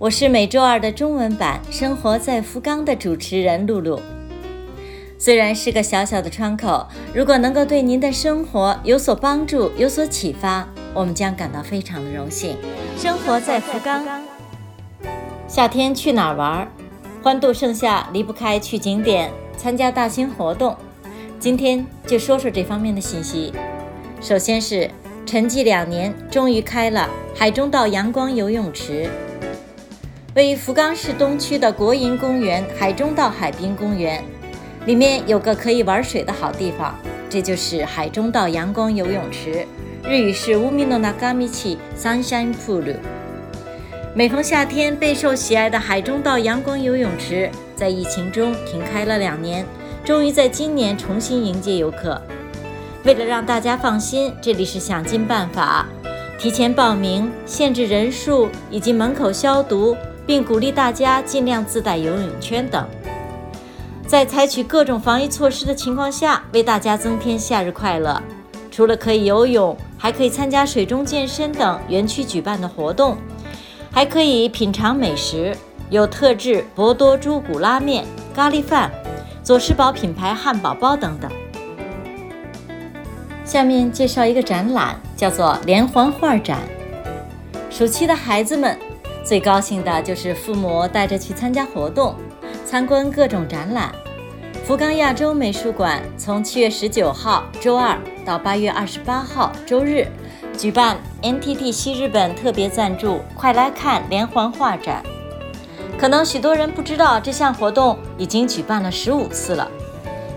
我是每周二的中文版《生活在福冈》的主持人露露。虽然是个小小的窗口，如果能够对您的生活有所帮助、有所启发，我们将感到非常的荣幸。生活在福冈，夏天去哪儿玩？欢度盛夏离不开去景点、参加大型活动。今天就说说这方面的信息。首先是沉寂两年，终于开了海中道阳光游泳池。位于福冈市东区的国营公园海中道海滨公园，里面有个可以玩水的好地方，这就是海中道阳光游泳池，日语是乌米诺纳嘎米奇 Sunshine Pool。每逢夏天备受喜爱的海中道阳光游泳池，在疫情中停开了两年，终于在今年重新迎接游客。为了让大家放心，这里是想尽办法提前报名、限制人数以及门口消毒。并鼓励大家尽量自带游泳圈等，在采取各种防疫措施的情况下，为大家增添夏日快乐。除了可以游泳，还可以参加水中健身等园区举办的活动，还可以品尝美食，有特制博多猪骨拉面、咖喱饭、佐世保品牌汉堡包等等。下面介绍一个展览，叫做连环画展。暑期的孩子们。最高兴的就是父母带着去参加活动，参观各种展览。福冈亚洲美术馆从七月十九号周二到八月二十八号周日举办 NTT 西日本特别赞助“快来看连环画展”。可能许多人不知道，这项活动已经举办了十五次了，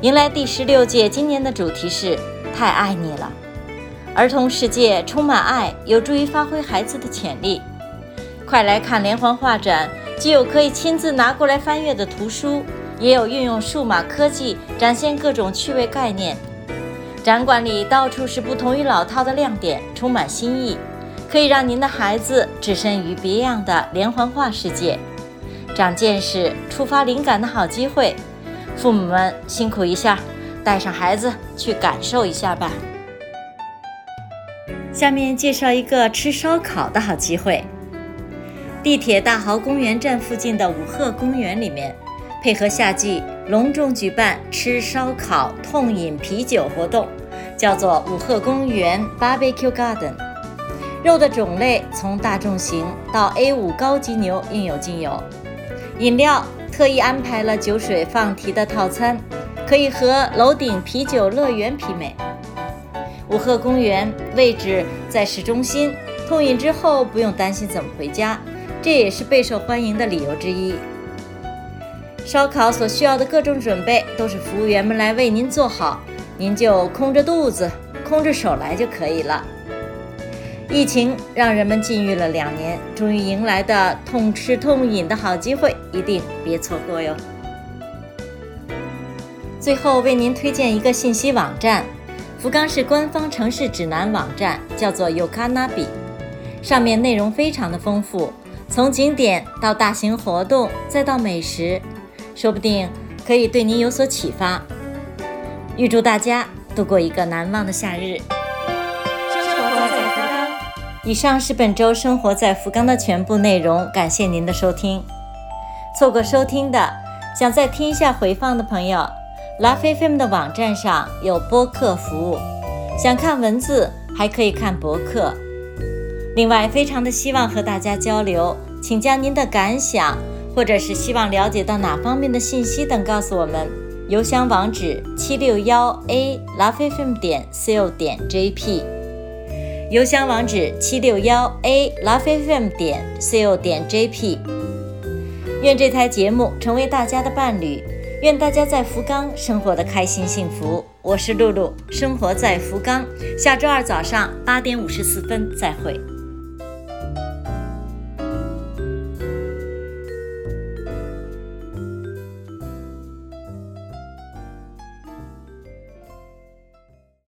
迎来第十六届。今年的主题是“太爱你了”，儿童世界充满爱，有助于发挥孩子的潜力。快来看连环画展，既有可以亲自拿过来翻阅的图书，也有运用数码科技展现各种趣味概念。展馆里到处是不同于老套的亮点，充满新意，可以让您的孩子置身于别样的连环画世界，长见识、触发灵感的好机会。父母们辛苦一下，带上孩子去感受一下吧。下面介绍一个吃烧烤的好机会。地铁大豪公园站附近的五鹤公园里面，配合夏季隆重举办吃烧烤、痛饮啤酒活动，叫做五鹤公园 Barbecue Garden。肉的种类从大众型到 A5 高级牛应有尽有。饮料特意安排了酒水放题的套餐，可以和楼顶啤酒乐园媲美。五鹤公园位置在市中心，痛饮之后不用担心怎么回家。这也是备受欢迎的理由之一。烧烤所需要的各种准备都是服务员们来为您做好，您就空着肚子、空着手来就可以了。疫情让人们禁欲了两年，终于迎来的痛吃痛饮的好机会，一定别错过哟。最后为您推荐一个信息网站，福冈市官方城市指南网站，叫做 Yokanabi，上面内容非常的丰富。从景点到大型活动，再到美食，说不定可以对您有所启发。预祝大家度过一个难忘的夏日。生活在福冈。以上是本周生活在福冈的全部内容，感谢您的收听。错过收听的，想再听一下回放的朋友拉菲菲们的网站上有播客服务，想看文字还可以看博客。另外，非常的希望和大家交流，请将您的感想，或者是希望了解到哪方面的信息等告诉我们。邮箱网址：七六幺 a lovefilm 点 co 点 jp。邮箱网址：七六幺 a lovefilm 点 co 点 jp。愿这台节目成为大家的伴侣，愿大家在福冈生活的开心幸福。我是露露，生活在福冈。下周二早上八点五十四分再会。